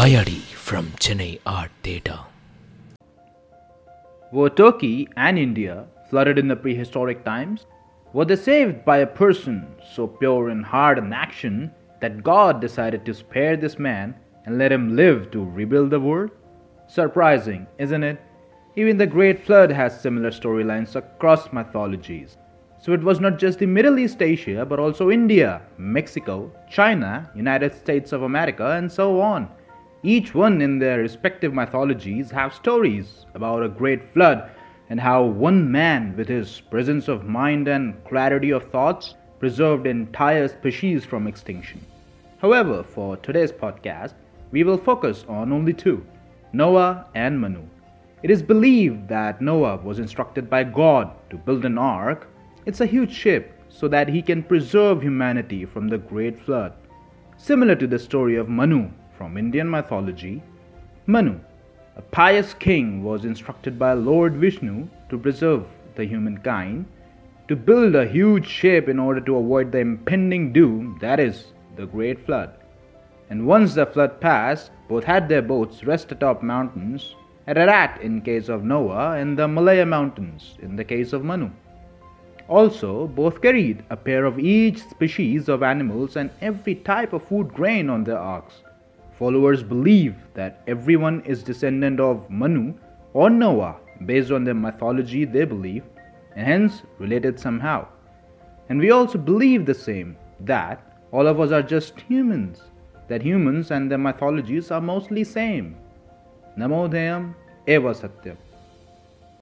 Vayadi from Chennai Art Theatre. Were Turkey and India flooded in the prehistoric times? Were they saved by a person so pure in heart and action that God decided to spare this man and let him live to rebuild the world? Surprising, isn't it? Even the Great Flood has similar storylines across mythologies. So it was not just the Middle East Asia, but also India, Mexico, China, United States of America, and so on. Each one in their respective mythologies have stories about a great flood and how one man, with his presence of mind and clarity of thoughts, preserved entire species from extinction. However, for today's podcast, we will focus on only two Noah and Manu. It is believed that Noah was instructed by God to build an ark it's a huge ship so that he can preserve humanity from the great flood. Similar to the story of Manu from Indian mythology, Manu, a pious king, was instructed by Lord Vishnu to preserve the humankind, to build a huge ship in order to avoid the impending doom, that is, the great flood. And once the flood passed, both had their boats rest atop mountains, at Ararat in case of Noah, and the Malaya Mountains in the case of Manu. Also, both carried a pair of each species of animals and every type of food grain on their arks. Followers believe that everyone is descendant of Manu or Noah based on their mythology they believe and hence related somehow. And we also believe the same that all of us are just humans, that humans and their mythologies are mostly same. Namo Deyam Eva Satyam.